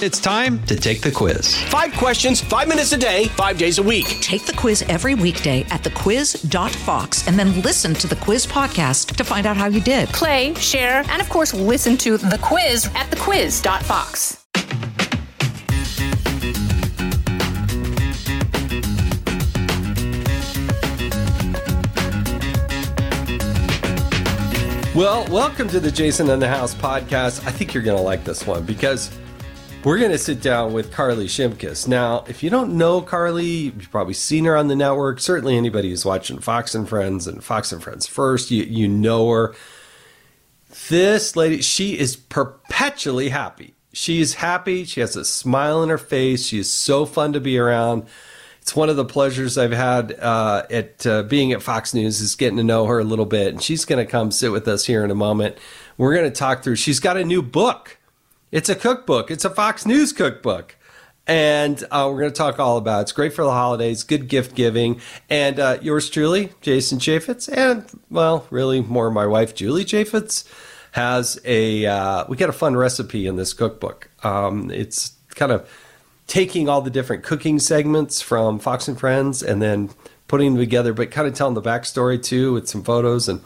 It's time to take the quiz. Five questions, five minutes a day, five days a week. Take the quiz every weekday at thequiz.fox and then listen to the quiz podcast to find out how you did. Play, share, and of course, listen to the quiz at thequiz.fox. Well, welcome to the Jason in the House podcast. I think you're going to like this one because we're going to sit down with Carley Shimkus. Now, if you don't know Carley, you've probably seen her on the network. Certainly, anybody who's watching Fox and Friends and Fox and Friends First, you, you know her. This lady, she is perpetually happy. She is happy. She has a smile on her face. She is so fun to be around. It's one of the pleasures I've had uh, at uh, being at Fox News is getting to know her a little bit, and she's going to come sit with us here in a moment. We're going to talk through. She's got a new book. It's a cookbook. It's a Fox News cookbook, and uh, we're going to talk all about. it. It's great for the holidays. Good gift giving, and uh, yours truly, Jason Chaffetz, and well, really more my wife Julie Chaffetz has a. Uh, we got a fun recipe in this cookbook. Um, it's kind of taking all the different cooking segments from Fox and Friends and then putting them together, but kind of telling the backstory too with some photos. And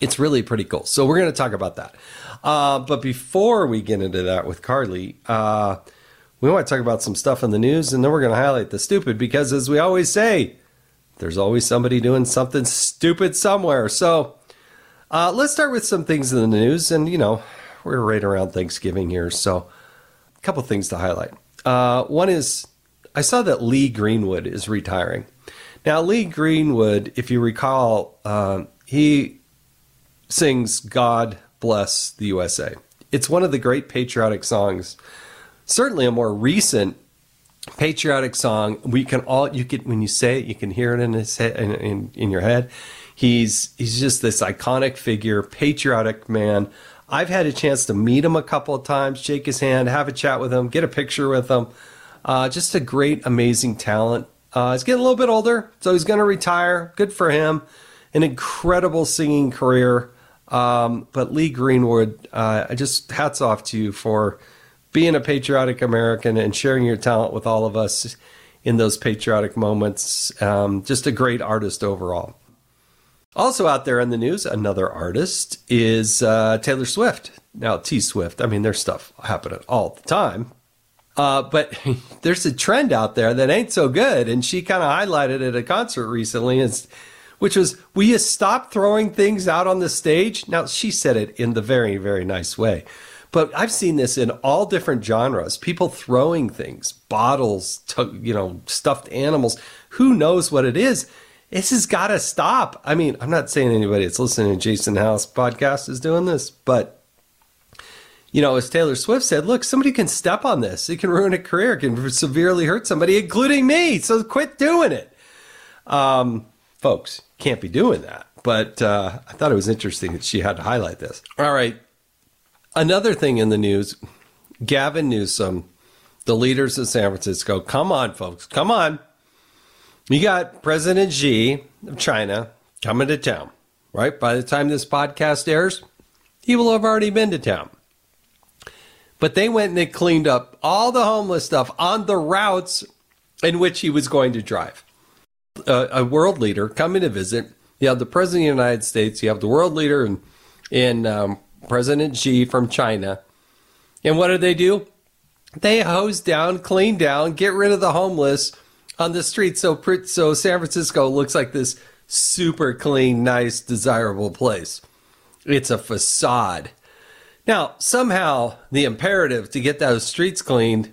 it's really pretty cool. So we're going to talk about that. Uh, but before we get into that with Carley, uh, we want to talk about some stuff in the news and then we're going to highlight the stupid because, as we always say, there's always somebody doing something stupid somewhere. So uh, let's start with some things in the news. And, you know, we're right around Thanksgiving here. So a couple things to highlight. Uh, one is I saw that Lee Greenwood is retiring. Now, Lee Greenwood, if you recall, uh, he sings God Bless the USA. It's one of the great patriotic songs, certainly a more recent patriotic song. We can all, you can, when you say it, you can hear it in his head, in, in, in your head. He's, he's just this iconic figure, patriotic man. I've had a chance to meet him a couple of times, shake his hand, have a chat with him, get a picture with him. Uh, just a great, amazing talent. Uh, he's getting a little bit older, so he's going to retire. Good for him. An incredible singing career. Um, but Lee Greenwood, uh, I just hats off to you for being a patriotic American and sharing your talent with all of us in those patriotic moments. Um, just a great artist overall. Also out there in the news, another artist is uh, Taylor Swift. Now, T Swift, I mean, there's stuff happening all the time. Uh, but there's a trend out there that ain't so good. And she kind of highlighted at a concert recently, is, which was, Will you stop throwing things out on the stage? Now, she said it in the very, very nice way. But I've seen this in all different genres. People throwing things, bottles, you know, stuffed animals. Who knows what it is? this has got to stop. I mean, I'm not saying anybody that's listening to Jason House podcast is doing this, but you know, as Taylor Swift said, look, somebody can step on this. It can ruin a career, it can severely hurt somebody, including me. So quit doing it. Um, folks, can't be doing that. But uh, I thought it was interesting that she had to highlight this. All right. Another thing in the news Gavin Newsom, the leaders of San Francisco, come on, folks, come on. You got President Xi of China coming to town, right? By the time this podcast airs, he will have already been to town. But they went and they cleaned up all the homeless stuff on the routes in which he was going to drive. Uh, a world leader coming to visit. You have the President of the United States, you have the world leader and in um, President Xi from China. And what do they do? They hose down, clean down, get rid of the homeless on the street. So so San Francisco looks like this super clean, nice, desirable place. It's a facade. Now, somehow the imperative to get those streets cleaned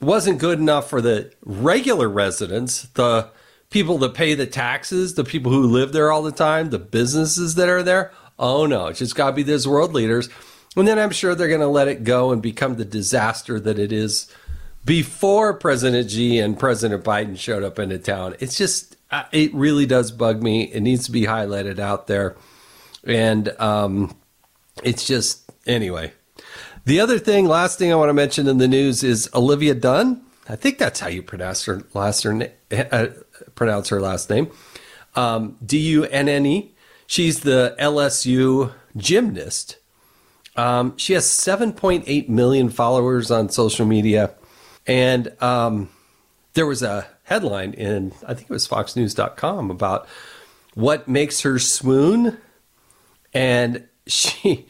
wasn't good enough for the regular residents, the people that pay the taxes, the people who live there all the time, the businesses that are there. Oh no, it's just got to be those world leaders. And then I'm sure they're going to let it go and become the disaster that it is before President Xi and President Biden showed up into town. It's just, uh, it really does bug me. It needs to be highlighted out there. And um, it's just, anyway. The other thing, last thing I want to mention in the news is Olivia Dunne. I think that's how you pronounce her last her uh, pronounce her last name. Um, D U N N E. She's the LSU gymnast. Um, she has 7.8 million followers on social media. And um, there was a headline in, I think it was FoxNews.com about what makes her swoon. And she,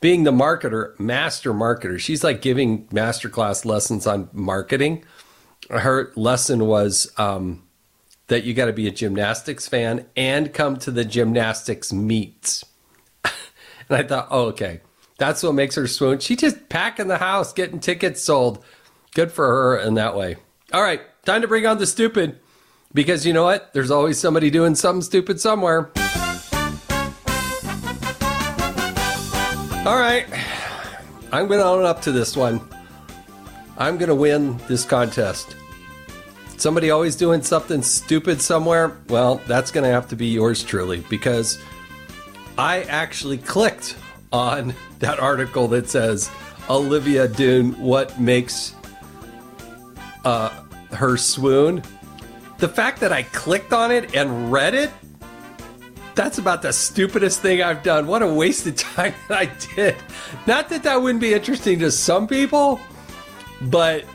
being the marketer, master marketer, she's like giving masterclass lessons on marketing. Her lesson was um, that you got to be a gymnastics fan and come to the gymnastics meets. and I thought, oh, okay, that's what makes her swoon. She just packing the house, getting tickets sold. Good for her in that way. All right, time to bring on the stupid because you know what? There's always somebody doing something stupid somewhere. All right, I'm going to own up to this one. I'm going to win this contest. Somebody always doing something stupid somewhere? Well, that's going to have to be yours truly because I actually clicked on that article that says Olivia Dunne, what makes uh, her swoon. The fact that I clicked on it and read it, that's about the stupidest thing I've done. What a waste of time that I did. Not that that wouldn't be interesting to some people, but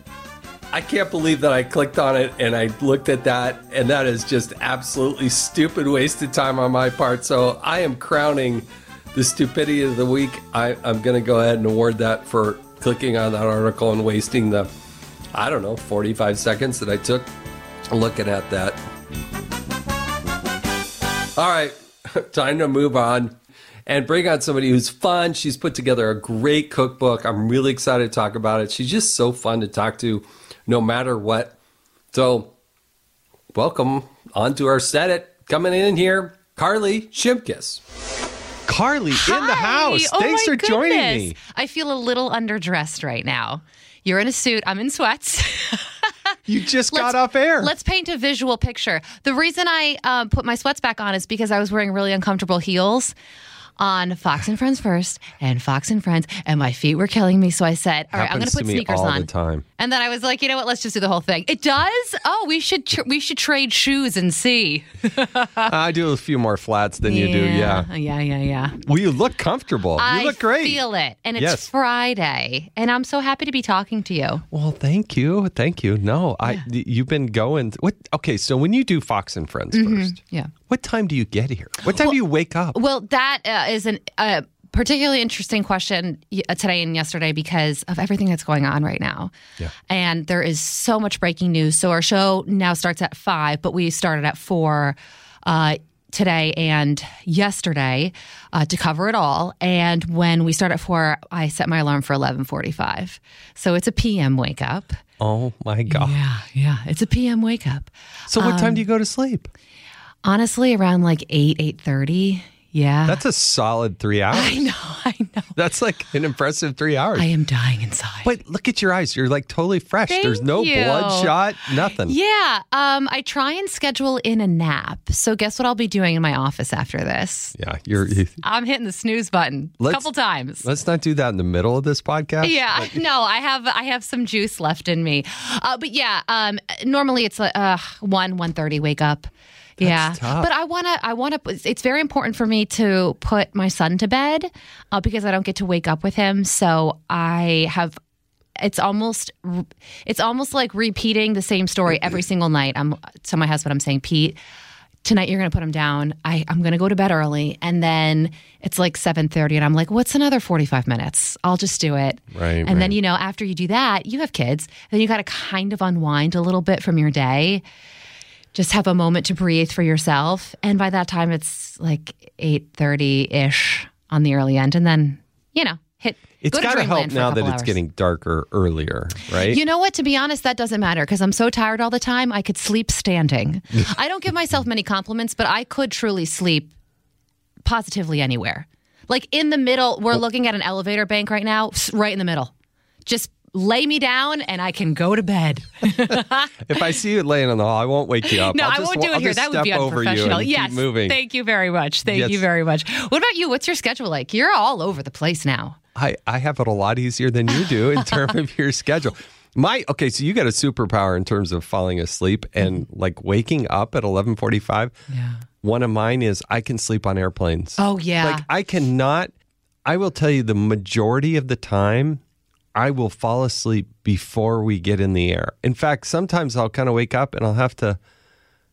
I can't believe that I clicked on it and I looked at that, and that is just absolutely stupid waste of time on my part. So I am crowning the stupidity of the week. I, I'm going to go ahead and award that for clicking on that article and wasting the, I don't know, 45 seconds that I took looking at that. All right, time to move on and bring on somebody who's fun. She's put together a great cookbook. I'm really excited to talk about it. She's just so fun to talk to no matter what. So, welcome onto our set it coming in here, Carley Shimkus. Carley in the house. Oh Thanks my for joining me. I feel a little underdressed right now. You're in a suit. I'm in sweats. You just got Let's- off air. Let's paint a visual picture. The reason I um, put my sweats back on is because I was wearing really uncomfortable heels on Fox and Friends first and Fox and Friends, and my feet were killing me. So I said, "All right, I'm going to put sneakers on." And then I was like, "You know what? Let's just do the whole thing." It does. Oh, we should tr- we should trade shoes and see. I do a few more flats than you do. Yeah. yeah, yeah, yeah. Well, you look comfortable. I you look great. feel it, and it's Yes. Friday, and I'm so happy to be talking to you. Well, thank you. Thank you. No, I you've been going what okay, so when you do Fox and Friends Mm-hmm. first, Yeah. what time do you get here? What time do you wake up? Well, that uh, is an uh, particularly interesting question uh, today and yesterday because of everything that's going on right now. Yeah. And there is so much breaking news. So our show now starts at five, but we started at four. Uh, Today and yesterday uh, to cover it all, and when we start at four, I set my alarm for eleven forty-five. So it's a PM wake up. Oh my god. Yeah, yeah, it's a PM wake up. So what Um, time do you go to sleep? Honestly, around like eight, eight thirty. Yeah, That's a solid 3 hours. I know, I know. That's like an impressive 3 hours. I am dying inside. But look at your eyes. You're like totally fresh. Thank There's no you. bloodshot, nothing. Yeah, um, I try and schedule in a nap. So guess what I'll be doing in my office after this? Yeah, you're you- I'm hitting the snooze button a couple times. Let's not do that in the middle of this podcast. Yeah, no, I have I have some juice left in me, uh, but yeah, um, normally it's like uh, one one thirty wake up. Yeah, tough. but I wanna I wanna. It's very important for me to put my son to bed uh, because I don't get to wake up with him. So I have. It's almost it's almost like repeating the same story every single night. I'm to my husband. I'm saying, Pete, tonight you're going to put him down. I, I'm going to go to bed early. And then it's like 7.30 and I'm like, what's another 45 minutes? I'll just do it. Right, And right. then, you know, after you do that, you have kids. Then you got to kind of unwind a little bit from your day. Just have a moment to breathe for yourself. And by that time, it's like 8.30-ish on the early end. And then, you know, hit It's go got to help dreamland for a now that it's hours. getting darker earlier, right? You know what? To be honest, that doesn't matter because I'm so tired all the time. I could sleep standing. I don't give myself many compliments, but I could truly sleep positively anywhere. Like in the middle, we're looking at an elevator bank right now, right in the middle. Just lay me down and I can go to bed. if I see you laying in the hall, I won't wake you up. No, I'll I just, won't do it I'll here. That would be step over you unprofessional. yes. moving. Thank you very much. Thank Yes. you very much. What about you? What's your schedule like? You're all over the place now. I, I have it a lot easier than you do in terms of your schedule. My okay, so you got a superpower in terms of falling asleep and mm-hmm. like waking up at eleven forty five. Yeah. One of mine is I can sleep on airplanes. Oh, yeah. Like I cannot I will tell you the majority of the time I will fall asleep before we get in the air. In fact, sometimes I'll kind of wake up and I'll have to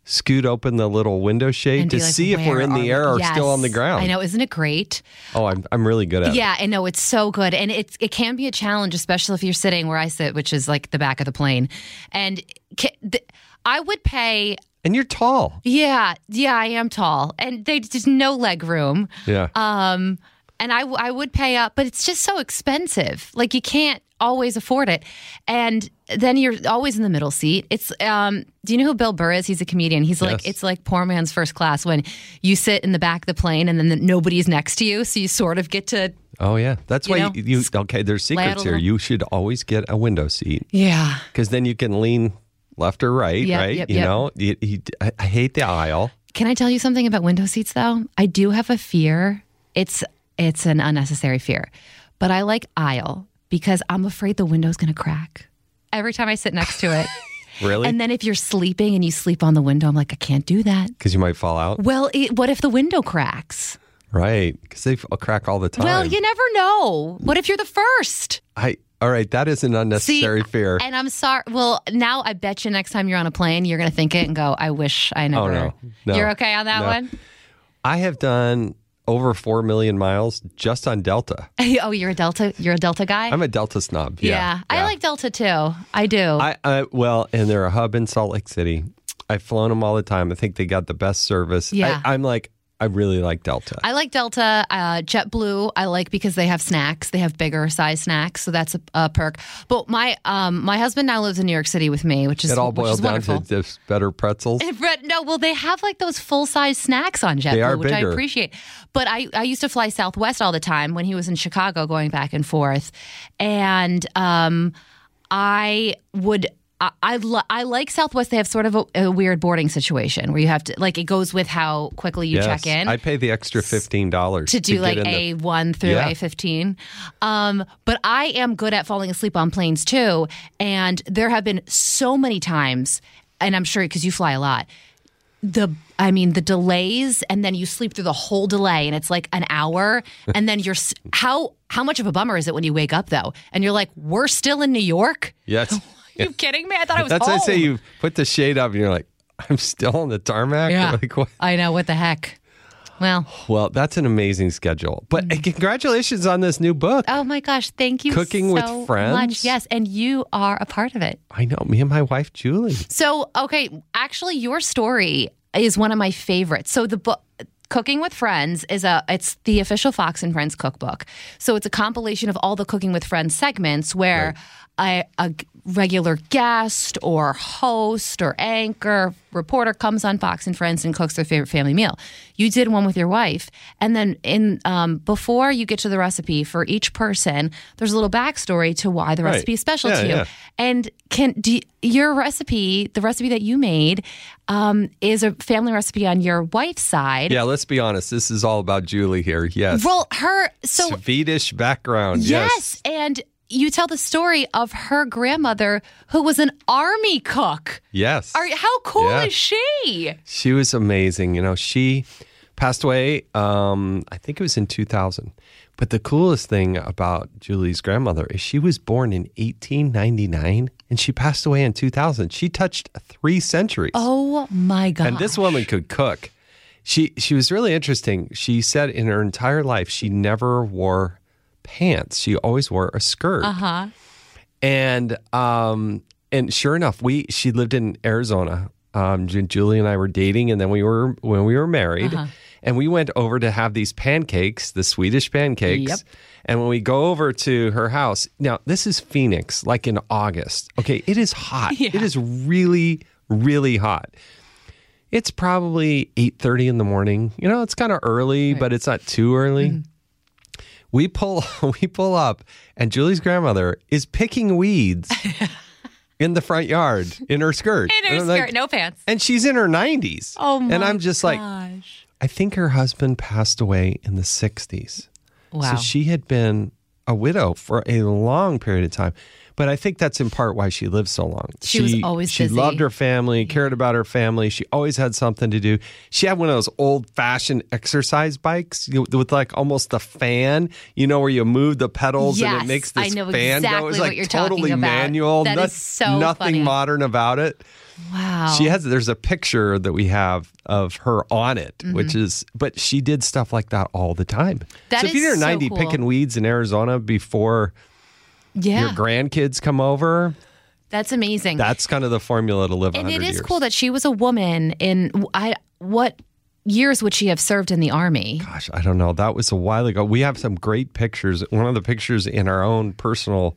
scoot open the little window shade to like, see if we're in the air or still on the ground. I know, isn't it great? Oh, I'm I'm really good at it. Yeah, I know it's so good, and it's it can be a challenge, especially if you're sitting where I sit, which is like the back of the plane. And ca- th- I would pay. And you're tall. Yeah, yeah, I am tall, and there's just no leg room. Yeah. Um, and I, w- I would pay up, but it's just so expensive. Like you can't always afford it. And then you're always in the middle seat. It's um, do you know who Bill Burr is? He's a comedian. He's like Yes. it's like poor man's first class when you sit in the back of the plane and then the, nobody's next to you, so you sort of get to oh yeah. That's You why know, you, you okay, there's secrets here. little- You should always get a window seat yeah. cuz then you can lean left or right, Yep, right? yep, you yep. know, you, you, I hate the aisle. Can I tell you something about window seats though? I do have a fear. It's it's an unnecessary fear. But I like aisle because I'm afraid the window's going to crack. Every time I sit next to it. Really? and then if you're sleeping and you sleep on the window, I'm like I can't do that. Cuz you might fall out. Well, it, what if the window cracks? Right. Cuz they f- uh, crack all the time. Well, you never know. What if you're the first? I all right, that is an unnecessary fear. And I'm sorry. Well, now I bet you next time you're on a plane, you're going to think it and go, I wish I oh, never. Oh, no. No. You're okay on that No. one? I have done over 4 million miles just on Delta. oh, you're a Delta. You're a Delta guy. I'm a Delta snob. yeah, Yeah. I like Delta too. I do. I, I well, and they're a hub in Salt Lake City. I've flown them all the time. I think they got the best service. Yeah. I, I'm like, I really like Delta. I like Delta. Uh, JetBlue, I like because they have snacks. They have bigger size snacks, so that's a, a perk. But my um, my husband now lives in New York City with me, which is it all boils down wonderful. to just better pretzels. But no, well, they have like those full size snacks on JetBlue, which I appreciate. But I, I used to fly Southwest all the time when he was in Chicago, going back and forth, and um, I would. I I, li- I like Southwest. They have sort of a, a weird boarding situation where you have to like it goes with how quickly you Yes. check in I pay the extra fifteen dollars to do like get in A the- one through Yeah. A fifteen. Um, but I am good at falling asleep on planes too, and there have been so many times, and I'm sure because you fly a lot. The I mean the delays, and then you sleep through the whole delay, and it's like an hour, and then you're how how much of a bummer is it when you wake up though, and you're like, we're still in New York. Yes. you kidding me? I thought I was That's why I say you put the shade up and you're like, I'm still on the tarmac. Yeah. Like, what? I know what the heck. Well, Well, that's an amazing schedule. But uh, congratulations on this new book. oh my gosh, thank you. Cooking with Friends? Much. Yes, and you are a part of it. I know. Me and my wife Julie. So, okay, actually, your story is one of my favorites. So, the book. Cooking with Friends is a it's the official Fox and Friends cookbook. So it's a compilation of all the Cooking with Friends segments where a, a regular guest or host or anchor reporter comes on Fox and Friends and cooks their favorite family meal. You did one with your wife, and then in um, before you get to the recipe for each person, there's a little backstory to why the Right. recipe is special Yeah, to you. yeah. And can do you- your recipe, the recipe that you made, um, is a family recipe on your wife's side. Yeah, let's be honest. This is all about Julie here. Yes. Well, her so Swedish background. yes, and you tell the story of her grandmother who was an army cook. Yes. Are, how cool Yeah. is she? She was amazing. You know, she passed away, um, I think it was in 2000. But the coolest thing about Julie's grandmother is she was born in 1899 and she passed away in 2000. She touched three centuries. Oh my god! and this woman could cook. She she was really interesting. She said in her entire life she never wore pants. She always wore a skirt. Uh huh. And um and sure enough, we she lived in Arizona. Um, Julie and I were dating, and then we were when we were married, Uh-huh. and we went over to have these pancakes, the Swedish pancakes. Yep. And when we go over to her house, now this is Phoenix, like in August. Okay, it is hot. It is really, really hot. It's probably eight thirty in the morning. You know, it's kind of early, but it's not too early. Mm-hmm. We pull we pull up, and Julie's grandmother is picking weeds in the front yard in her skirt. In her skirt, like- no pants. and she's in her nineties. Oh my And I'm just like, gosh. I think her husband passed away in the sixties. Wow. So she had been a widow for a long period of time. But I think that's in part why she lived so long. She was always she busy. loved her family, cared about her family. She always had something to do. She had one of those old fashioned exercise bikes with like almost a fan, you know, where you move the pedals and it makes I this know fan go. Exactly was what you're totally manual. That is so nothing funny. modern about it. Wow. She has there's a picture that we have of her on it, which is but she did stuff like that all the time. Mm-hmm. That so if you're so 90 cool. picking weeds in Arizona before yeah. your grandkids come over, That's amazing. that's kind of the formula to live and it is years. cool that she was a woman in I what years would she have served in the army? Gosh, I don't know. That was a while ago. We have some great pictures. One of the pictures in our own personal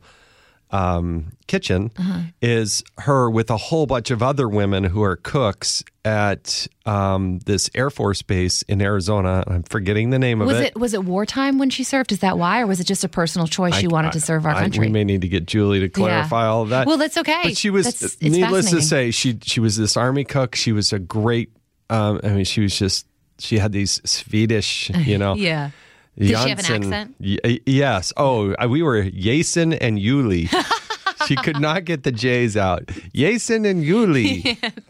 um, kitchen Uh-huh. is her with a whole bunch of other women who are cooks at um, this Air Force base in Arizona. I'm forgetting the name of Was it. it was it wartime when she served? Is that why, or was it just a personal choice she wanted I- to serve our I- country? we may need to get Julie to clarify all of that. Well, that's okay. But she was, That's- needless to say, she she was this army cook. She was a great. Um, I mean, she was just. She had these Swedish, you know. yeah. Did she have an accent? Y- yes. Oh, uh, we were Jason and Yuli. she could not get the J's out. Jason and Yuli.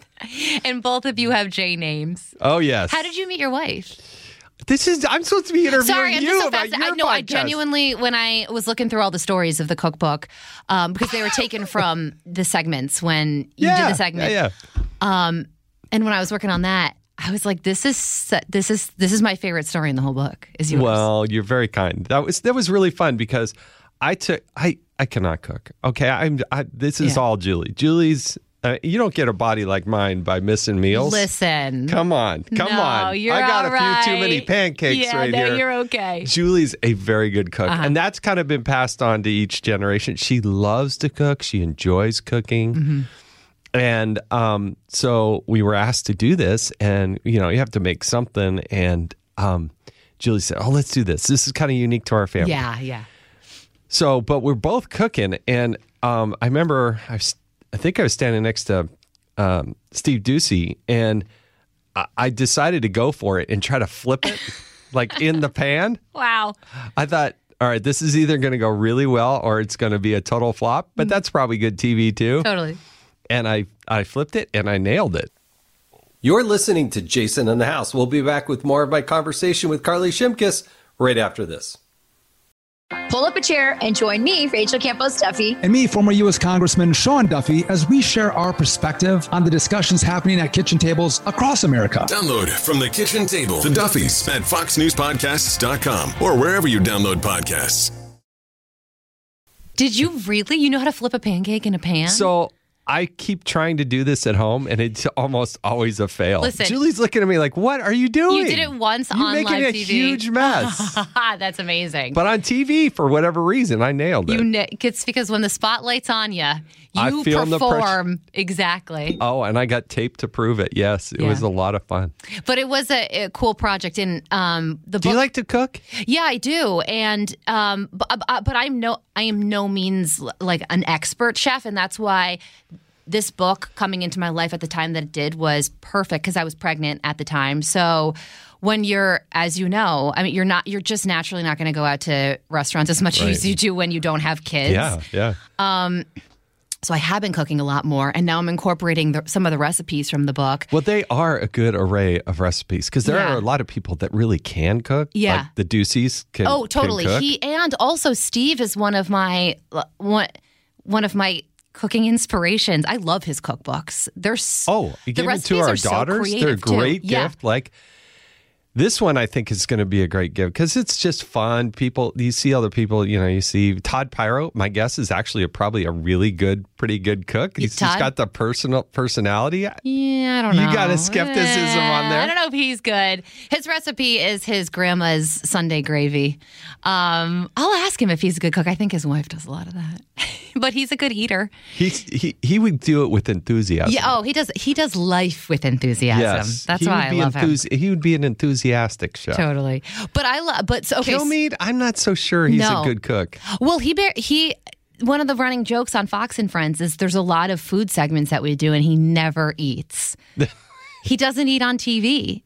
And both of you have J names. Oh yes. How did you meet your wife? This is. I'm supposed to be interviewing Sorry, I'm you so about your I know. I genuinely, when I was looking through all the stories of the cookbook, um, because they were taken from the segments when you Yeah, did the segment, Yeah. yeah. and when I was working on that, I was like, "This is this is this is my favorite story in the whole book." Is yours? Well, you're very kind. That was that was really fun because I took I I cannot cook. Okay, I'm. I, this is Yeah. all Julie. Julie's. Uh, you don't get a body like mine by missing meals. listen, Come on, come no, on. You're I got a few too many pancakes yeah, right no, here. You're okay. Julie's a very good cook, Uh-huh. and that's kind of been passed on to each generation. She loves to cook. She enjoys cooking. Mm-hmm. And um, so we were asked to do this, and you know, you have to make something. And um, Julie said, "Oh, let's do this. This is kind of unique to our family." Yeah, yeah. So, but we're both cooking, and um, I remember I, was, I think I was standing next to um, Steve Doocy, and I, I decided to go for it and try to flip it like in the pan. Wow. I thought, all right, this is either going to go really well or it's going to be a total flop, but that's probably good TV too. Totally. And I, I flipped it and I nailed it. You're listening to Jason in the House. We'll be back with more of my conversation with Carley Shimkus right after this. Pull up a chair and join me, Rachel Campos Duffy, and me, former U.S. Congressman Sean Duffy, as we share our perspective on the discussions happening at kitchen tables across America. Download from the kitchen table, the Duffys at foxnewspodcasts.com or wherever you download podcasts. Did you really? You know how to flip a pancake in a pan? So I keep trying to do this at home and it's almost always a fail. Listen. Julie's looking at me like, what are you doing? you did it once You're on making live a TV. huge mess. That's amazing. but on TV, for whatever reason, I nailed it. you kn- it's because when the spotlight's on you, you feel the pressure. perform exactly. oh, and I got tape to prove it. Yes, it Yeah. was a lot of fun. But it was a, a cool project. And um, the Do book, you like to cook? Yeah, I do, and um, but, but I'm no, I am no means like an expert chef, and that's why this book coming into my life at the time that it did was perfect because I was pregnant at the time. So when you're, as you know, I mean, you're not, you're just naturally not going to go out to restaurants as much Right. as you do when you don't have kids. Yeah, yeah. um So I have been cooking a lot more, and now I'm incorporating the, some of the recipes from the book. Well, they are a good array of recipes because there Yeah. are a lot of people that really can cook. Yeah. like the Doocys can. Oh, can totally. cook. He and also Steve is one of my one one of my cooking inspirations. I love his cookbooks. They're s- Oh, you the gave it to our are so daughters. They're a creative, too. great Yeah. gift. Like this one, I think is going to be a great gift because it's just fun. People, you see other people. You know, you see Todd Piro. My guess is actually a, probably a really good, pretty good cook. He's Todd? got the personal personality. Yeah, I don't know. You got a skepticism on there? I don't know if he's good. His recipe is his grandma's Sunday gravy. Um, I'll ask him if he's a good cook. I think his wife does a lot of that, but he's a good eater. He's, he he would do it with enthusiasm. Yeah. Oh, he does. He does life with enthusiasm. yes, That's he why I love him. He would be an enthusiastic chef. Totally. But I love. But so, okay. Kilmeade, I'm not so sure he's No. a good cook. Well, he he one of the running jokes on Fox and Friends is there's a lot of food segments that we do and he never eats. he doesn't eat on TV.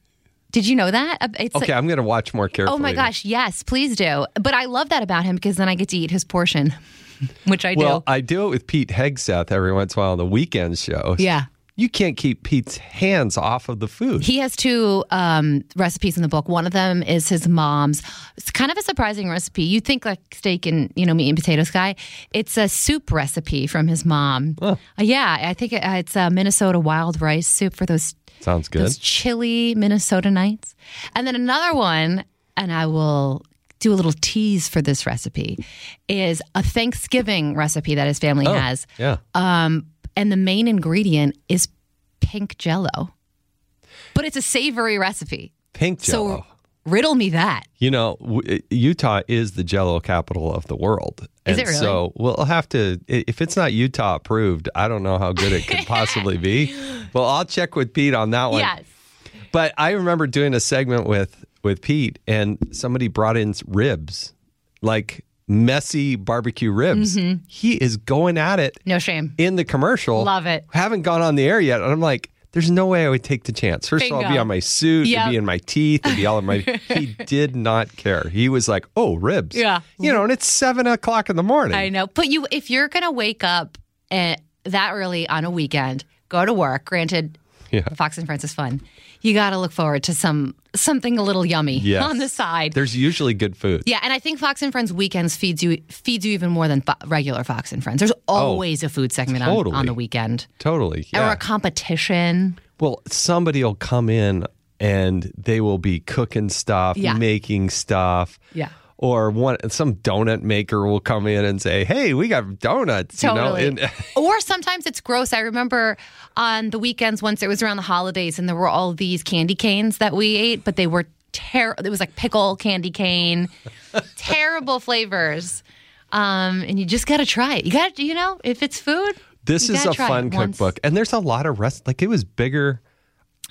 Did you know that? It's Okay, I'm going to watch more carefully. Oh my gosh, yes, please do. But I love that about him because then I get to eat his portion, which I Well, do. Well, I do it with Pete Hegseth every once in a while on the weekend show. Yeah. You can't keep Pete's hands off of the food. He has two um, recipes in the book. One of them is his mom's. It's kind of a surprising recipe. You think like steak and you know meat and potatoes guy. It's a soup recipe from his mom. Uh, yeah, I think it, uh, it's a Minnesota wild rice soup for those Sounds good. those chilly Minnesota nights. And then another one, and I will do a little tease for this recipe, is a Thanksgiving recipe that his family Oh, has. yeah. Um, and the main ingredient is pink jello. But it's a savory recipe. Pink jello. So riddle me that. You know, Utah is the Jello capital of the world. Is and it really? So we'll have to. If it's not Utah approved, I don't know how good it could possibly be. Well, I'll check with Pete on that one. Yes. But I remember doing a segment with with Pete, and somebody brought in ribs, like messy barbecue ribs. Mhm. He is going at it No shame. in the commercial. Love it. Haven't gone on the air yet, and I'm like. There's no way I would take the chance. First of all, it'd be on my suit, Yep. it'd be in my teeth, it'd be all in my. he did not care. He was like, "Oh, ribs." Yeah. You know, and it's seven o'clock in the morning. I know. But you, if you're going to wake up eh, that early on a weekend, go to work, granted, Yeah. Fox and Friends is fun. You got to look forward to some something a little yummy Yes. on the side. There's usually good food. Yeah, and I think Fox and Friends weekends feeds you feeds you even more than fo- regular Fox and Friends. There's oh. always a food segment on, Oh, totally. on the weekend Totally. or a competition. Well, somebody will come in and they will be cooking stuff, Yeah. making stuff. Yeah. Or one some donut maker will come in and say, "Hey, we got donuts." Totally. You know, and or sometimes it's gross. I remember on the weekends once it was around the holidays and there were all these candy canes that we ate, but they were terrible. It was like pickle candy cane, terrible flavors. Um, and you just got to try it. You got to, you know, if it's food, this is a fun it once. cookbook, and there's a lot of rest. Like it was bigger.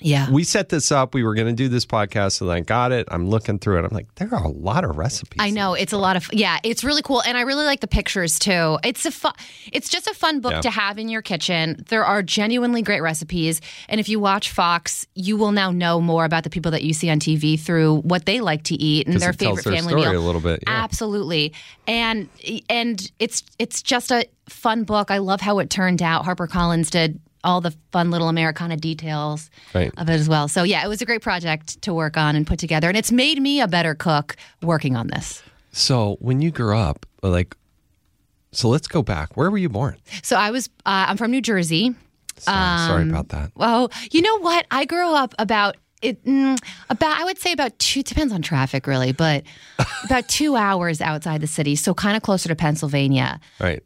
Yeah. We set this up. We were going to do this podcast, and I got it. I'm looking through it. I'm like, there are a lot of recipes. I know it's a lot of yeah, it's really cool, and I really like the pictures too. It's a fun, it's just a fun book Yeah. to have in your kitchen. There are genuinely great recipes, and if you watch Fox, you will now know more about the people that you see on TV through what they like to eat and their favorite their family meal. a little bit, yeah. Absolutely, and and it's it's just a fun book. I love how it turned out. HarperCollins did all the fun little Americana details Right. of it as well. So yeah, it was a great project to work on and put together, and it's made me a better cook working on this. So when you grew up, like, so let's go back. Where were you born? So I was, uh, I'm from New Jersey. Sorry, sorry Um, about that. Well, you know what? I grew up about it, mm, about I would say about two. Depends on traffic, really, but about two hours outside the city, so kind of closer to Pennsylvania. Right.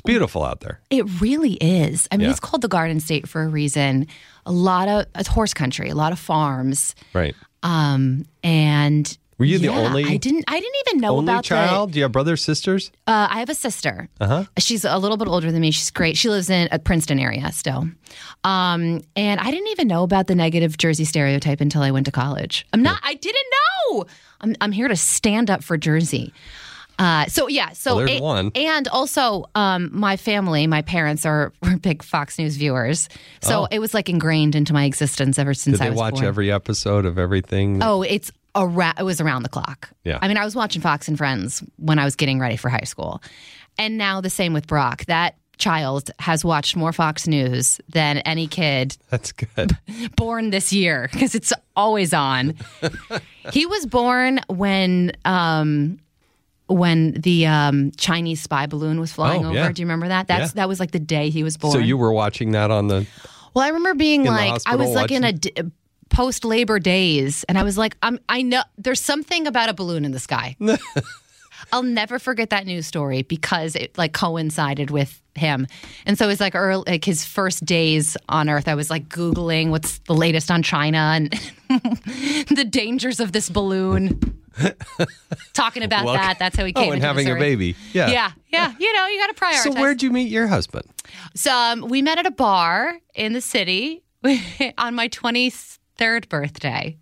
It's beautiful out there. It really is. I mean, Yeah. it's called the Garden State for a reason. A lot of it's horse country, a lot of farms, Right. um, and. Were you the only- I didn't. I didn't even know Only about child? Do you have brothers, sisters? Uh, I have a sister. Uh huh. She's a little bit older than me. She's great. She lives in a Princeton area still. Um, and I didn't even know about the negative Jersey stereotype until I went to college. I'm not, I didn't know. I'm, I'm here to stand up for Jersey. Uh, so yeah, so Well, there's a- one. and also um, my family, my parents are were big Fox News viewers, so Oh. it was like ingrained into my existence ever since Did I they was watch born. every episode of everything? Oh, it's around. It was around the clock. Yeah. I mean, I was watching Fox and Friends when I was getting ready for high school, and now the same with Brock. That child has watched more Fox News than any kid That's good. born this year because it's always on. he was born when. Um, when the um, Chinese spy balloon was flying Oh, over, yeah. do you remember that? That's Yeah. that was like the day he was born. So you were watching that on the. Well, I remember being like, I was like in a post labor days, and I was like, I'm, I know there's something about a balloon in the sky. I'll never forget that news story because it like coincided with him, and so it was like early, like his first days on Earth. I was like googling what's the latest on China and the dangers of this balloon. Talking about Well, that. That's how he oh, came. and into having a baby. Yeah. yeah, yeah. You know, you got to prioritize. So where'd you meet your husband? So um, we met at a bar in the city on my 23rd birthday.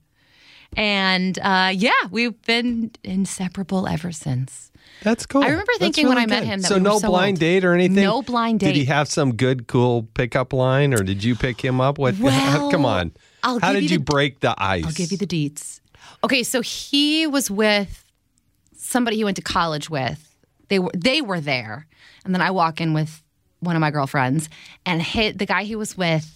And uh, yeah, we've been inseparable ever since. That's cool. I remember thinking when really I met him that so we no so blind old. date or anything. No blind date. Did he have some good, cool pickup line, or did you pick him up? What? Well, come on. I'll How did you you the- break the ice? I'll give you the deets. Okay, so he was with somebody he went to college with. They were they were there, and then I walk in with one of my girlfriends, and hit the guy he was with.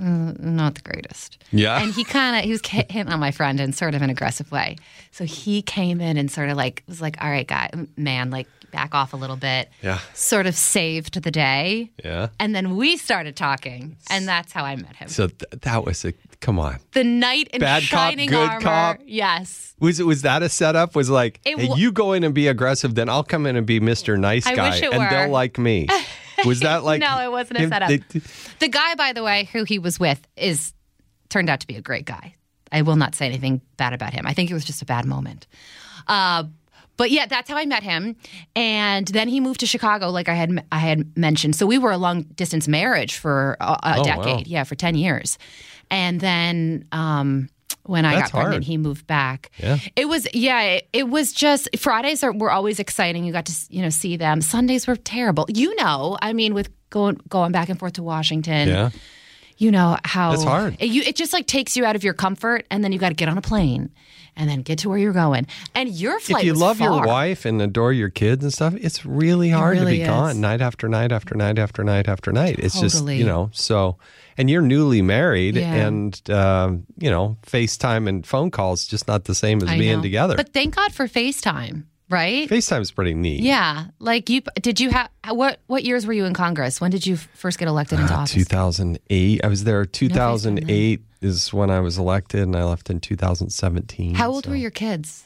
mm, not the greatest. Yeah. And he kind of he was hitting on my friend in sort of an aggressive way. So he came in and sort of like was like, "All right, guy, man, like back off a little bit." Yeah. Sort of saved the day. Yeah. And then we started talking, and that's how I met him. So th- that was a come on. the knight in Bad cop, shining good armor. cop. Yes. Was was that a setup? Was like, It hey, you go in and be aggressive, then I'll come in and be Mr. Nice I Guy, and were. they'll like me. Was that like? no, it wasn't a setup. they- the guy, by the way, who he was with, is turned out to be a great guy. I will not say anything bad about him. I think it was just a bad moment. Uh, but yeah, that's how I met him, and then he moved to Chicago, like I had I had mentioned. So we were a long distance marriage for a, a Oh, wow. decade, yeah, for ten years, and then. Um, when I That's got pregnant, hard. he moved back. Yeah. It was yeah. It, it was just Fridays are, were always exciting. You got to you know see them. Sundays were terrible. You know, I mean, with going going back and forth to Washington. yeah. You know how hard. It, you, it just like takes you out of your comfort, and then you got to get on a plane, and then get to where you're going. And your flight. if you love your wife and adore your kids and stuff, it's really hard to really be is. gone night after night after night after night after night. It's just you know so. And you're newly married, Yeah. and um, you know FaceTime and phone calls just not the same as I being know. together. But thank God for FaceTime, right? FaceTime's pretty neat. yeah, like you did. You have what? What years were you in Congress? When did you first get elected into Uh, office? 2008. I was there. 2008 is when I was elected, and I left in 2017. How old so, were your kids?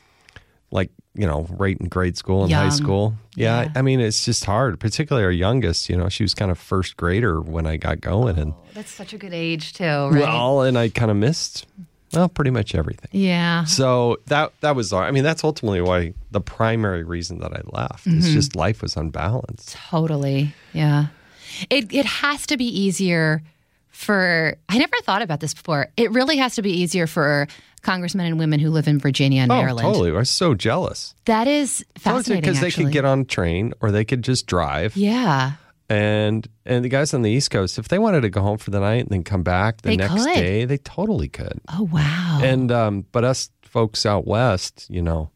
Like you know, right in grade school and high school. Yeah, Yeah. I mean, it's just hard. Particularly our youngest. You know, she was kind of first grader when I got going, and That's such a good age too, Oh, right? well, and I kind of missed well pretty much everything. yeah. So that that was. Our I mean, that's ultimately why the primary reason that I left. Mm-hmm. It's just life was unbalanced. Totally. Yeah. It it has to be easier for I never thought about this before. It really has to be easier for congressmen and women who live in Virginia and Oh, Maryland. totally. I was so jealous. That is fascinating Because they could get on a train or they could just drive. Yeah. And and the guys on the East Coast, if they wanted to go home for the night and then come back the They next could. day, they totally could. Oh wow. And um, but us folks out west, you know,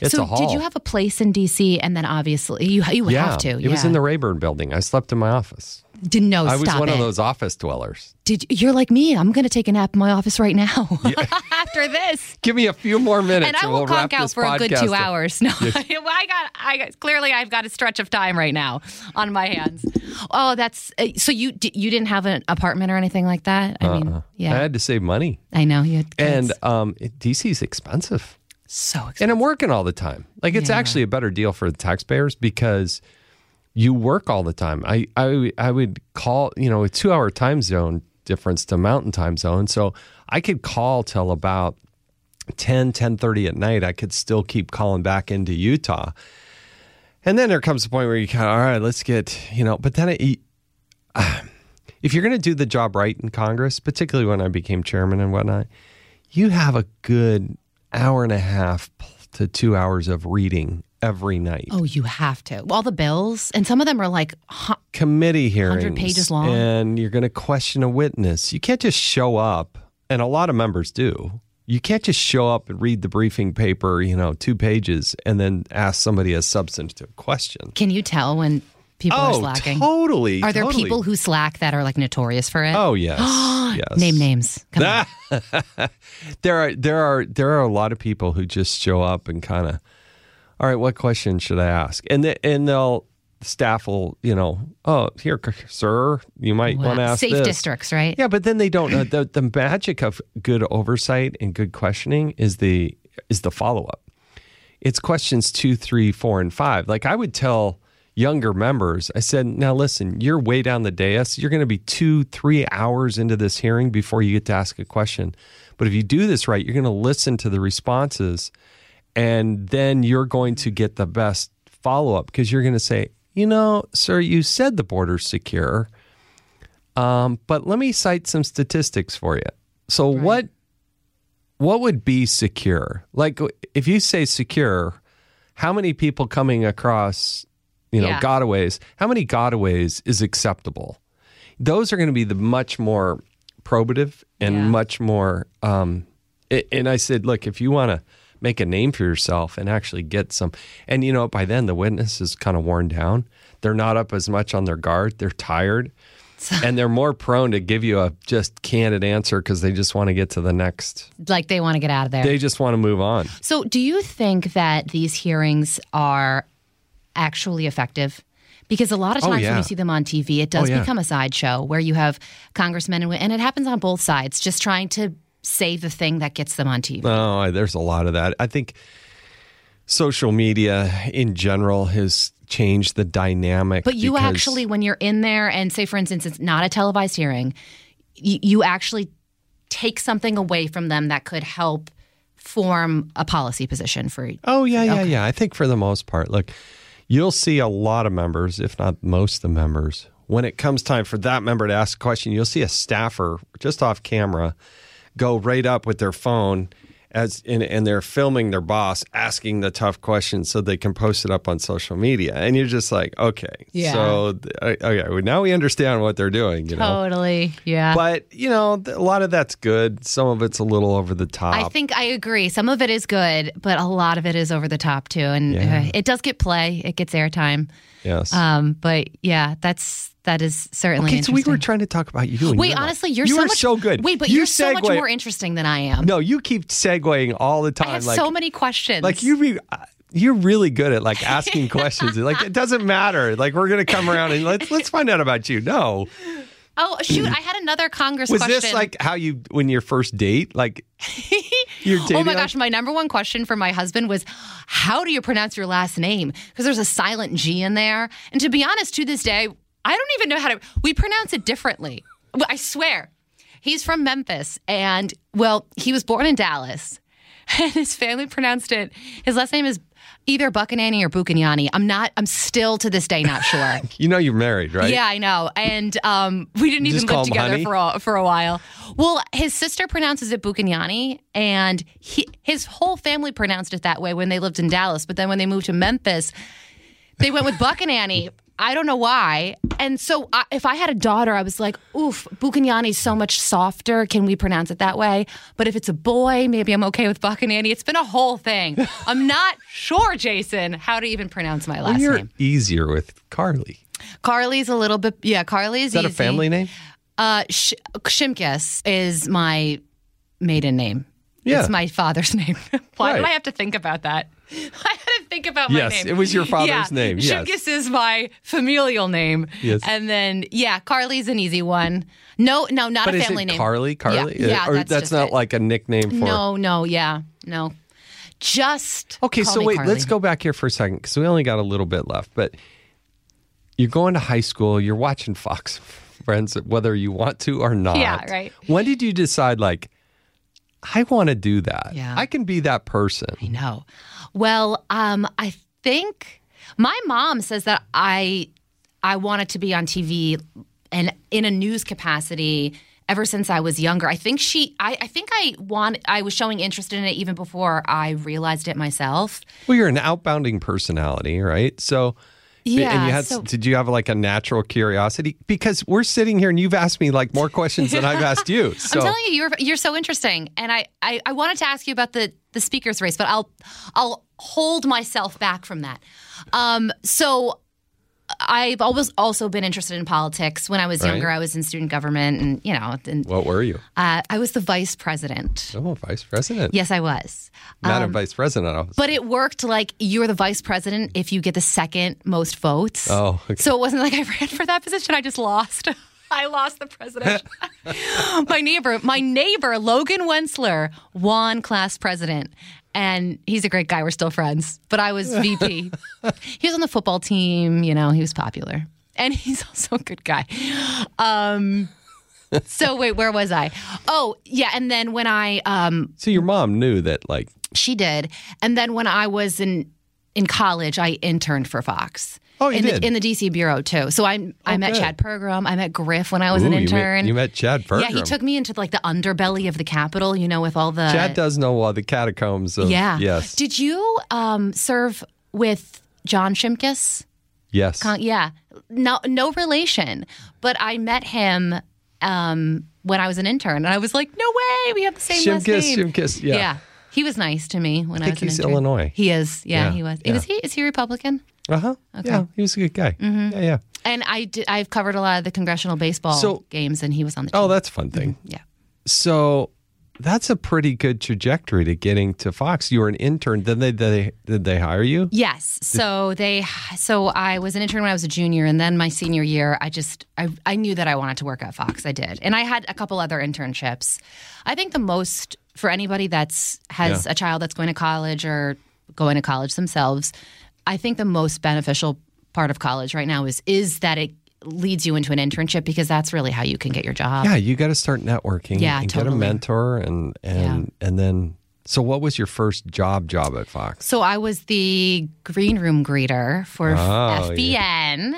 it's so did you have a place in DC and then obviously you you would yeah, have to. it was in the Rayburn building. I slept in my office. Didn't know. I was one it. of those office dwellers. Did you're like me? I'm going to take a nap in my office right now after this. Give me a few more minutes, and I will we'll wrap conk out this for a good two up. hours. No, I got, I clearly I've got a stretch of time right now on my hands. Oh, that's uh, so you you didn't have an apartment or anything like that. I mean, yeah, I had to save money, I know you had kids. and um, DC's expensive. so expensive. And I'm working all the time. Like it's Yeah. actually a better deal for the taxpayers because you work all the time. I I I would call, you know, a 2-hour time zone difference to mountain time zone. So I could call till about 10 10:30 at night. I could still keep calling back into Utah. And then there comes a point where you kind of, all right, let's get, you know, but then it, if you're going to do the job right in Congress, particularly when I became chairman and whatnot, you have a good hour and a half to two hours of reading every night. oh, you have to. All the bills, and some of them are like, hu- Committee hearings, hundred pages long. and you're going to question a witness. You can't just show up, and a lot of members do. You can't just show up and read the briefing paper, you know, two pages, and then ask somebody a substantive question. can you tell when people are oh, slacking? totally. Are there totally. people who slack that are like notorious for it? Oh yes, yes. Name names. There are there are there are a lot of people who just show up and kind of, all right, what question should I ask? And they, and they'll staff will you know, oh here, sir, you might Wow. want to ask Safe this. districts, right? Yeah, but then they don't know the the magic of good oversight and good questioning is the is the follow up. It's questions two, three, four, and five. Like I would tell younger members, I said, now listen, you're way down the dais. You're going to be two, three hours into this hearing before you get to ask a question. But if you do this right, you're going to listen to the responses and then you're going to get the best follow up because you're going to say, you know, sir, you said the border's secure. Um, but let me cite some statistics for you. So what what would be secure? Like if you say secure, how many people coming across, you know, Yeah. gotaways, how many gotaways is acceptable? Those are going to be the much more probative and Yeah. much more. Um, and I said, look, if you want to make a name for yourself and actually get some, and you know, by then the witness is kind of worn down. They're not up as much on their guard. They're tired. and they're more prone to give you a just candid answer because they just want to get to the next. Like they want to get out of there. They just want to move on. So, do you think that these hearings are actually effective? Because a lot of Oh, times yeah. when you see them on TV, it oh, does Oh, yeah. become a sideshow where you have congressmen and, and it happens on both sides, just trying to say the thing that gets them on TV. Oh, there's a lot of that. I think social media in general has changed the dynamic. But you because- actually, when you're in there, and say, for instance, it's not a televised hearing, you, you actually take something away from them that could help form a policy position for Oh yeah, yeah, yeah. I think for the most part, look, you'll see a lot of members, if not most of the members, when it comes time for that member to ask a question, you'll see a staffer just off camera go right up with their phone as and, and they're filming their boss asking the tough questions so they can post it up on social media. And you're just like, okay, Yeah. so okay, well, now we understand what they're doing. You know. Totally. Yeah. But you know, a lot of that's good. Some of it's a little over the top. I think I agree. Some of it is good, but a lot of it is over the top too, and Yeah. uh, it does get play. It gets airtime. Yes. Um, but yeah, that's that is certainly. okay, so we were trying to talk about you. Wait, your honestly, you're you so much so good. Wait, but you you're so much more interesting than I am. No, you keep segueing all the time. I have like, so many questions. like you be. uh, You're really good at like asking questions. Like it doesn't matter. Like we're gonna come around and let's let's find out about you. No, Oh shoot! I had another Congress was question. this like how you when your first date? Like? Oh my gosh, my number one question for my husband was how do you pronounce your last name? Because there's a silent G in there. And to be honest, to this day, I don't even know how to we pronounce it differently. I swear. He's from Memphis and well, he was born in Dallas. And his family pronounced it. His last name is either Buckanani or Bucanyani. I'm not I'm still to this day not sure. You know you're married, right? Yeah, I know. And um, we didn't You even live together honey? for a, for a while. Well, his sister pronounces it Bucanyani, and he, his whole family pronounced it that way when they lived in Dallas. But then when they moved to Memphis, they went with Buckanani. I don't know why. And so I, if I had a daughter, I was like, oof, Bucanyani is so much softer. Can we pronounce it that way? But if it's a boy, maybe I'm okay with Buckanani. It's been a whole thing. I'm not sure, Jason, how to even pronounce my Well, last you're name. easier with Carley. Carley's a little bit, yeah, Carley is Is that a family name? Uh, Sh- Shimkus is my maiden name. Yeah. It's my father's name. Why did Right. I have to think about that? I had to think about my Yes, name. it was your father's yeah. name, yes. Shimkus is my familial name. Yes. And then, yeah, Carley's an easy one. No, no, not but a is family it name. Carley? Carley? Yeah, yeah or that's, that's, not it. like a nickname for No, no, yeah, no. Just Okay, so wait, Carley. let's go back here for a second because we only got a little bit left. But you're going to high school, you're watching Fox Friends, whether you want to or not. Yeah, right. When did you decide, like, I want to do that? Yeah. I can be that person. I know. Well, um, I think my mom says that I I wanted to be on TV and in a news capacity ever since I was younger. I think she I, I think I want I was showing interest in it even before I realized it myself. Well, you're an outbounding personality, right? So. Yeah, and you had, so- did you have like a natural curiosity? Because we're sitting here and you've asked me like more questions than I've asked you. So I'm telling you, you're you're so interesting, and I, I I wanted to ask you about the the speakers race, but I'll I'll hold myself back from that. Um, so I've always also been interested in politics. When I was Right. younger, I was in student government, and you know, and, what were you? uh, I was the vice president. Oh, vice president. Yes, I was. Not Um, a vice president. But it worked like you're the vice president if you get the second most votes. Oh, okay. So it wasn't like I ran for that position. I just lost. I lost the president. my neighbor, my neighbor, Logan Wensler, won class president. And he's a great guy. We're still friends. But I was VP. he was on the football team. You know, he was popular. And he's also a good guy. Um, so wait, where was I? Oh, yeah. And then when I um, so your mom knew that, like, she did. And then when I was in in college, I interned for Fox. Oh, you in did? the in the DC bureau too. So I I met good. Chad Pergram. I met Griff when I was ooh, an you met- intern. You met, Chad Pergram. Yeah, he took me into like the underbelly of the Capitol. You know, with all the Chad does know all the catacombs of Yeah. yes. Did you um, serve with John Shimkus. Yes. Con- yeah, no, no relation. But I met him um, when I was an intern, and I was like, "No way, we have the same last Shimkus, name." Shimkus, yeah. He was nice to me when I, I think was an he's. Illinois. He is. Yeah, Yeah, he was. yeah. Is he? Is he Republican? Uh huh. Okay. Mm-hmm. Yeah, he was a good guy. Yeah, yeah. And I did, I've covered a lot of the congressional baseball So- games, and he was on the team. Oh, that's a fun thing. yeah. So that's a pretty good trajectory to getting to Fox. You were an intern. Then they, they did they hire you? Yes. So they so I was an intern when I was a junior and then my senior year I just I I knew that I wanted to work at Fox. I did. And I had a couple other internships. I think the most for anybody that's has Yeah. a child that's going to college or going to college themselves, I think the most beneficial part of college right now is is that it leads you into an internship because that's really how you can get your job. Yeah, you got to start networking. Yeah, and get a mentor and and and then. So, what was your first job job at Fox? So I was the green room greeter for Oh, FBN,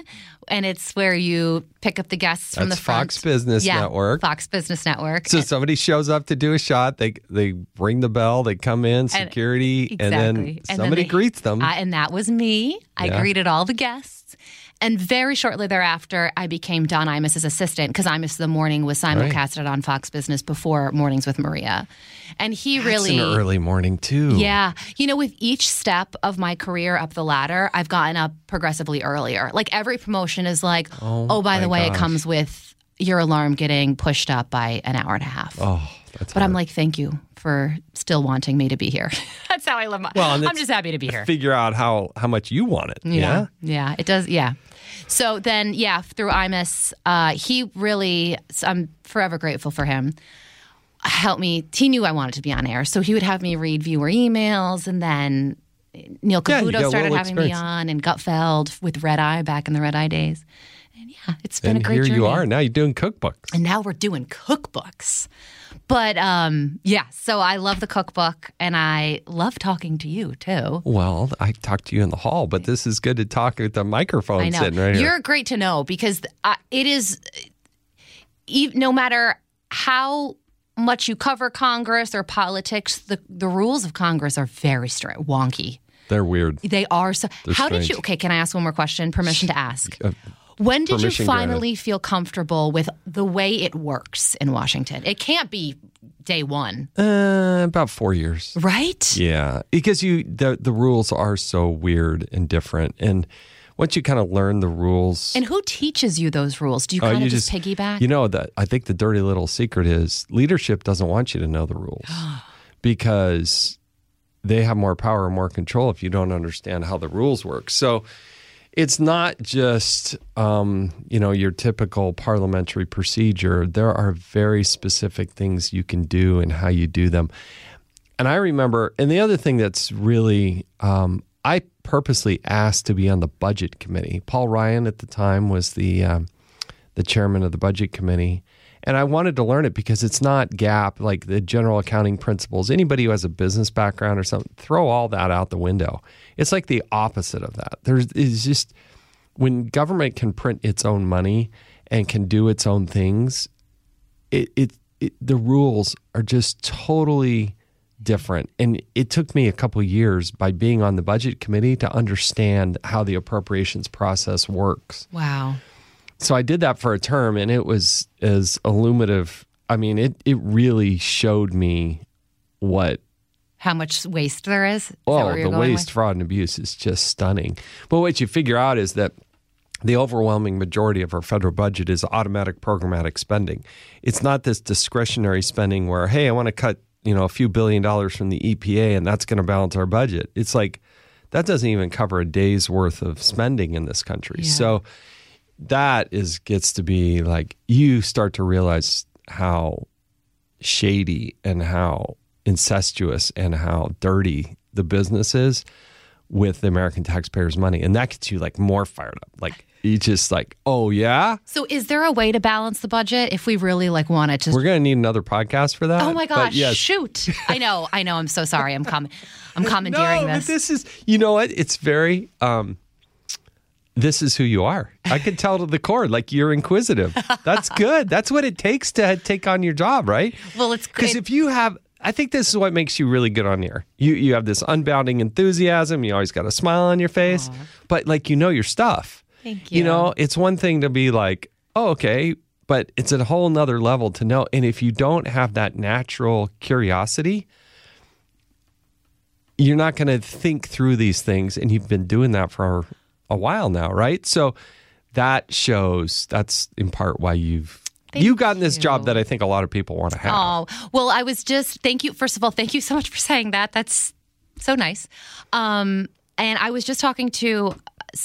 and it's where you pick up the guests from That's the front. Fox Business yeah, Network. Fox Business Network. So somebody shows up to do a shot. They they ring the bell. They come in, security, and, then Exactly. And then somebody they- greets them. Uh, and that was me. I Yeah. greeted all the guests. And very shortly thereafter, I became Don Imus's assistant because Imus the Morning was simulcasted on Fox Business before Mornings with Maria. And he It's really. an early morning too. Yeah. You know, with each step of my career up the ladder, I've gotten up progressively earlier. Like every promotion is like, oh, oh by the way, gosh. it comes with your alarm getting pushed up by an hour and a half. Oh, that's. but I'm like, thank you for still wanting me to be here. That's how I live my Well, I'm just happy to be here. figure out how how much you want it. Yeah. Yeah. Yeah, it does. Yeah. So then, yeah, through Imus, uh, he really, I'm forever grateful for him. Helped me. He knew I wanted to be on air, so he would have me read viewer emails, and then Neil Yeah, Cavuto get started having me on, and Gutfeld with Red Eye back in the Red Eye days. And yeah, it's been And a great here journey. you are now. You're doing cookbooks. And now we're doing cookbooks. But um, yeah, so I love the cookbook, and I love talking to you too. Well, I talked to you in the hall, but this is good to talk with the microphone I know. sitting right here. You're great to know because uh, it is, no matter how much you cover Congress or politics, the, the rules of Congress are very strict, wonky. They're weird. They are so. They're how did you? Okay, can I ask one more question? Permission to ask. Uh, When did you finally feel comfortable with the way it works in Washington? It can't be day one, Uh, about four years. right? Yeah, because you the the rules are so weird and different, and once you kind of learn the rules, And who teaches you those rules? Do you uh, kind of just, piggyback? You know that I think the dirty little secret is leadership doesn't want you to know the rules because they have more power and more control if you don't understand how the rules work. So it's not just um, you know your typical parliamentary procedure. There are very specific things you can do and how you do them. And I remember, and the other thing that's really, um, I purposely asked to be on the budget committee. Paul Ryan at the time was the um, the chairman of the budget committee, and I wanted to learn it because it's not GAAP like the general accounting principles. Anybody who has a business background or something, throw all that out the window. It's like the opposite of that. There's is just when government can print its own money and can do its own things, it, it, it the rules are just totally different. And it took me a couple years by being on the budget committee to understand how the appropriations process works. wow. So I did that for a term and it was as illuminative. I mean, it it really showed me what How much waste there is? Is Oh, the waste, with? fraud, and abuse is just stunning. But what you figure out is that the overwhelming majority of our federal budget is automatic programmatic spending. It's not this discretionary spending where, hey, I want to cut, you know, a few billion dollars from the EPA and that's going to balance our budget. It's like that doesn't even cover a day's worth of spending in this country. So that is gets to be like you start to realize how shady and how incestuous and how dirty the business is with the American taxpayers' money. And that gets you like more fired up. Like you just like, oh yeah, So, is there a way to balance the budget if we really like wanted to? we're gonna need another podcast for that. oh my gosh! yes. Shoot! I know. I know. I'm so sorry. I'm com- I'm commandeering no, this. but this is you know what? It's very um this is who you are. I could tell to the core, like you're inquisitive. That's good. That's what it takes to take on your job, right? Well, it's because if you have I think this is what makes you really good on air. You you have this unbounding enthusiasm. You always got a smile on your face, but like you know your stuff. Thank You you. know, it's one thing to be like, oh, okay, but it's a whole nother level to know. And if you don't have that natural curiosity, you're not going to think through these things. And you've been doing that for a while now, right? So that shows that's in part why you've you've gotten this job that I think a lot of people want to have. Oh, well, I was just, thank you. First of all, thank you so much for saying that. That's so nice. Um, and I was just talking to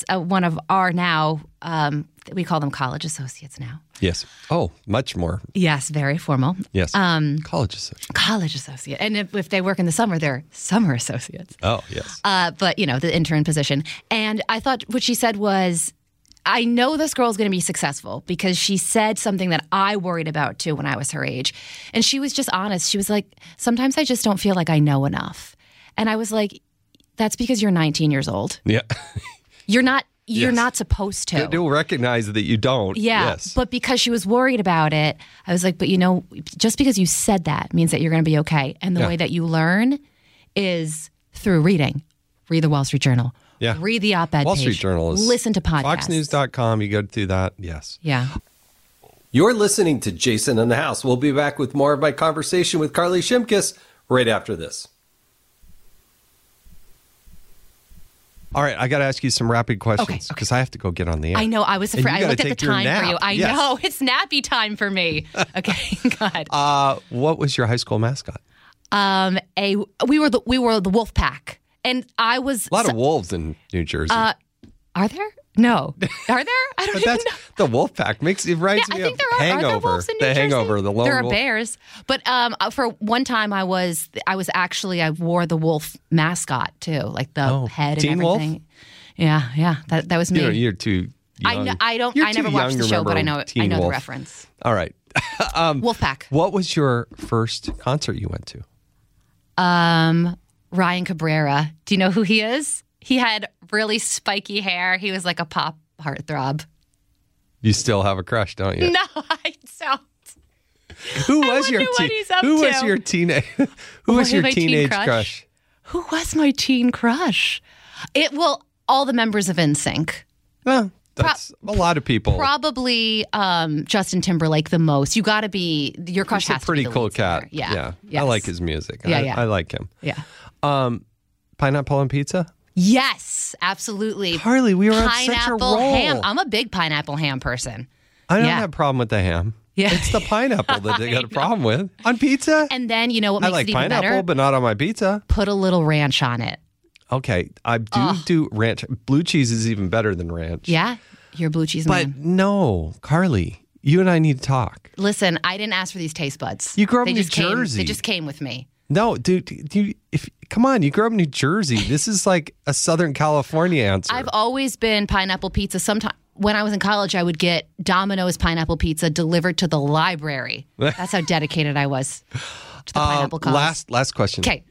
uh, one of our now, um, we call them college associates now. Yes. Oh, much more. Yes, very formal. Yes. Um, College associate. college associate. And if, if they work in the summer, they're summer associates. Oh, yes. Uh, but, you know, the intern position. And I thought what she said was, I know this girl's going to be successful because she said something that I worried about too when I was her age. And she was just honest. She was like, sometimes I just don't feel like I know enough. And I was like, that's because you're 19 years old. Yeah. You're not. You're Yes. not supposed to. You'll recognize that you don't. Yeah, Yes. but because she was worried about it, I was like, but you know, just because you said that means that you're going to be okay. And the Yeah. way that you learn is through reading. Read the Wall Street Journal. Yeah. Read the op-ed Wall page. Street Journal is Listen to podcasts. FoxNews.com. You go through that. Yes. Yeah. You're listening to Jason in the House. We'll be back with more of my conversation with Carley Shimkus right after this. All right. I got to ask you some rapid questions Okay, because I have to go get on the air. I know. I was afraid. I looked at the time for you. I Yes. know. It's nappy time for me. Okay. God. Uh, what was your high school mascot? Um, a we were the we were the Wolf Pack, and I was A lot so- of wolves in New Jersey. Uh, are there? No. Are there? I don't but even that's know. the wolf pack makes it reminds Yeah, I think there are. Are Hangover. there wolves in New the Jersey? Hangover. The lone There are wolf. bears, but um, uh, for one time I was I was actually I wore the wolf mascot too, like the Oh, head Teen and Wolf? everything. Yeah, yeah, that that was me. You know, you're too. I young. know, I don't You're I never too watched young the to show, but I remember know I Teen know the Wolf. reference. All right. um, Wolfpack. what was your first concert you went to? Um, Ryan Cabrera. Do you know who he is? He had really spiky hair. He was like a pop heartthrob. You still have a crush, don't you? No, I don't. Who was your teen- Who was your teenage? Who was your my teen teenage crush? crush? Who was my teen crush? It well, all the members of NSYNC. Well, that's a lot of people. Probably um, Justin Timberlake the most. You got to be your crush He's a has pretty to cool lead singer. cat. Yeah, yeah. I like his music. Yeah, I, yeah. I like him. Yeah. Um, pineapple on pizza. Yes, absolutely. Carley, we were on such a pineapple roll. ham. I'm a big pineapple ham person. I don't Yeah. have a problem with the ham. Yeah. It's the pineapple that they got a problem with on pizza. And then you know what I like pineapple, better? but not on my pizza. Put a little ranch on it. Okay, I do do ranch. Blue cheese is even better than ranch. Yeah, you're blue cheese but man. no, Carley, you and I need to talk. Listen, I didn't ask for these taste buds. You grew up they in New just came, Jersey. They just came with me. No, dude, do you, if come on, you grew up in New Jersey. This is like a Southern California answer. I've always been pineapple pizza. Sometimes when I was in college, I would get Domino's pineapple pizza delivered to the library. That's how dedicated I was to the Um, pineapple cause. last last question. Okay.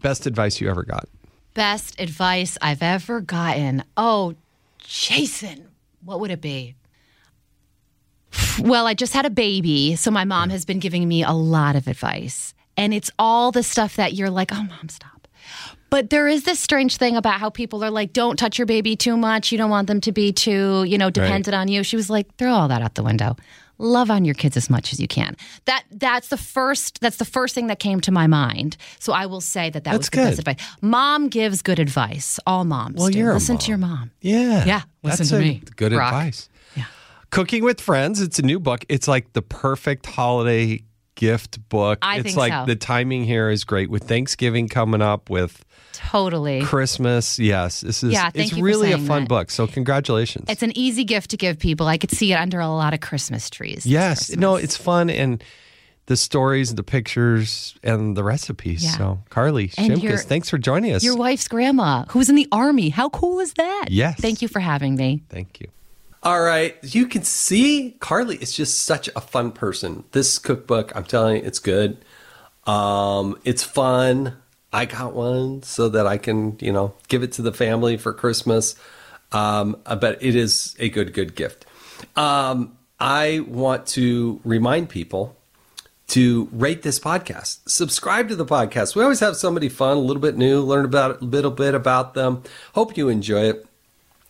Best advice you ever got? Best advice I've ever gotten. Oh, Jason, what would it be? Well, I just had a baby, so my mom has been giving me a lot of advice. And it's all the stuff that you're like, oh, mom, stop. But there is this strange thing about how people are like, don't touch your baby too much. You don't want them to be too, you know, dependent on you. She was like, throw all that out the window. Love on your kids as much as you can. That that's the first that's the first thing that came to my mind. So I will say that that That's was the best good. advice. Mom gives good advice. All moms Well, do. you're a Listen mom. to your mom. Yeah. Yeah, listen That's to a me. Good Rock. advice. Yeah. Cooking with Friends. It's a new book. It's like the perfect holiday gift book. I it's think like so. the timing here is great with Thanksgiving coming up with Totally. Christmas. Yes. This is Yeah, thank it's you for really a saying fun that. book. So congratulations. It's an easy gift to give people. I could see it under a lot of Christmas trees. this yes. Christmas. No, it's fun and the stories, the pictures, and the recipes. Yeah. So Carley And your- Shimkus, thanks for joining us. Your wife's grandma, who was in the army. How cool is that? Yes. Thank you for having me. Thank you. All right. You can see Carley is just such a fun person. This cookbook, I'm telling you, it's good. Um, it's fun. I got one so that I can, you know, give it to the family for Christmas. Um, but it is a good, good gift. Um, I want to remind people to rate this podcast. Subscribe to the podcast. We always have somebody fun, a little bit new, learn about a little bit about them. Hope you enjoy it.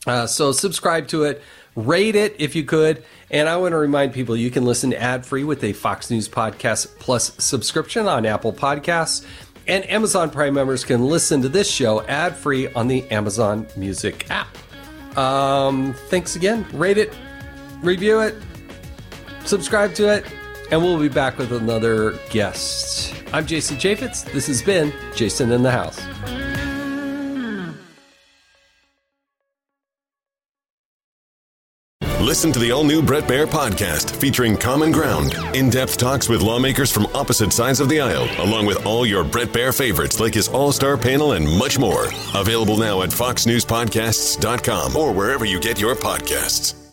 Uh, so subscribe to it, rate it if you could. And I want to remind people you can listen ad free with a Fox News Podcast Plus subscription on Apple Podcasts. And Amazon Prime members can listen to this show ad free on the Amazon Music app. Um, thanks again. Rate it, review it, subscribe to it, and we'll be back with another guest. I'm Jason Chaffetz. This has been Jason in the House. Listen to the all new Bret Baier podcast featuring Common Ground, in depth talks with lawmakers from opposite sides of the aisle, along with all your Bret Baier favorites like his all star panel and much more. Available now at foxnewspodcasts.com or wherever you get your podcasts.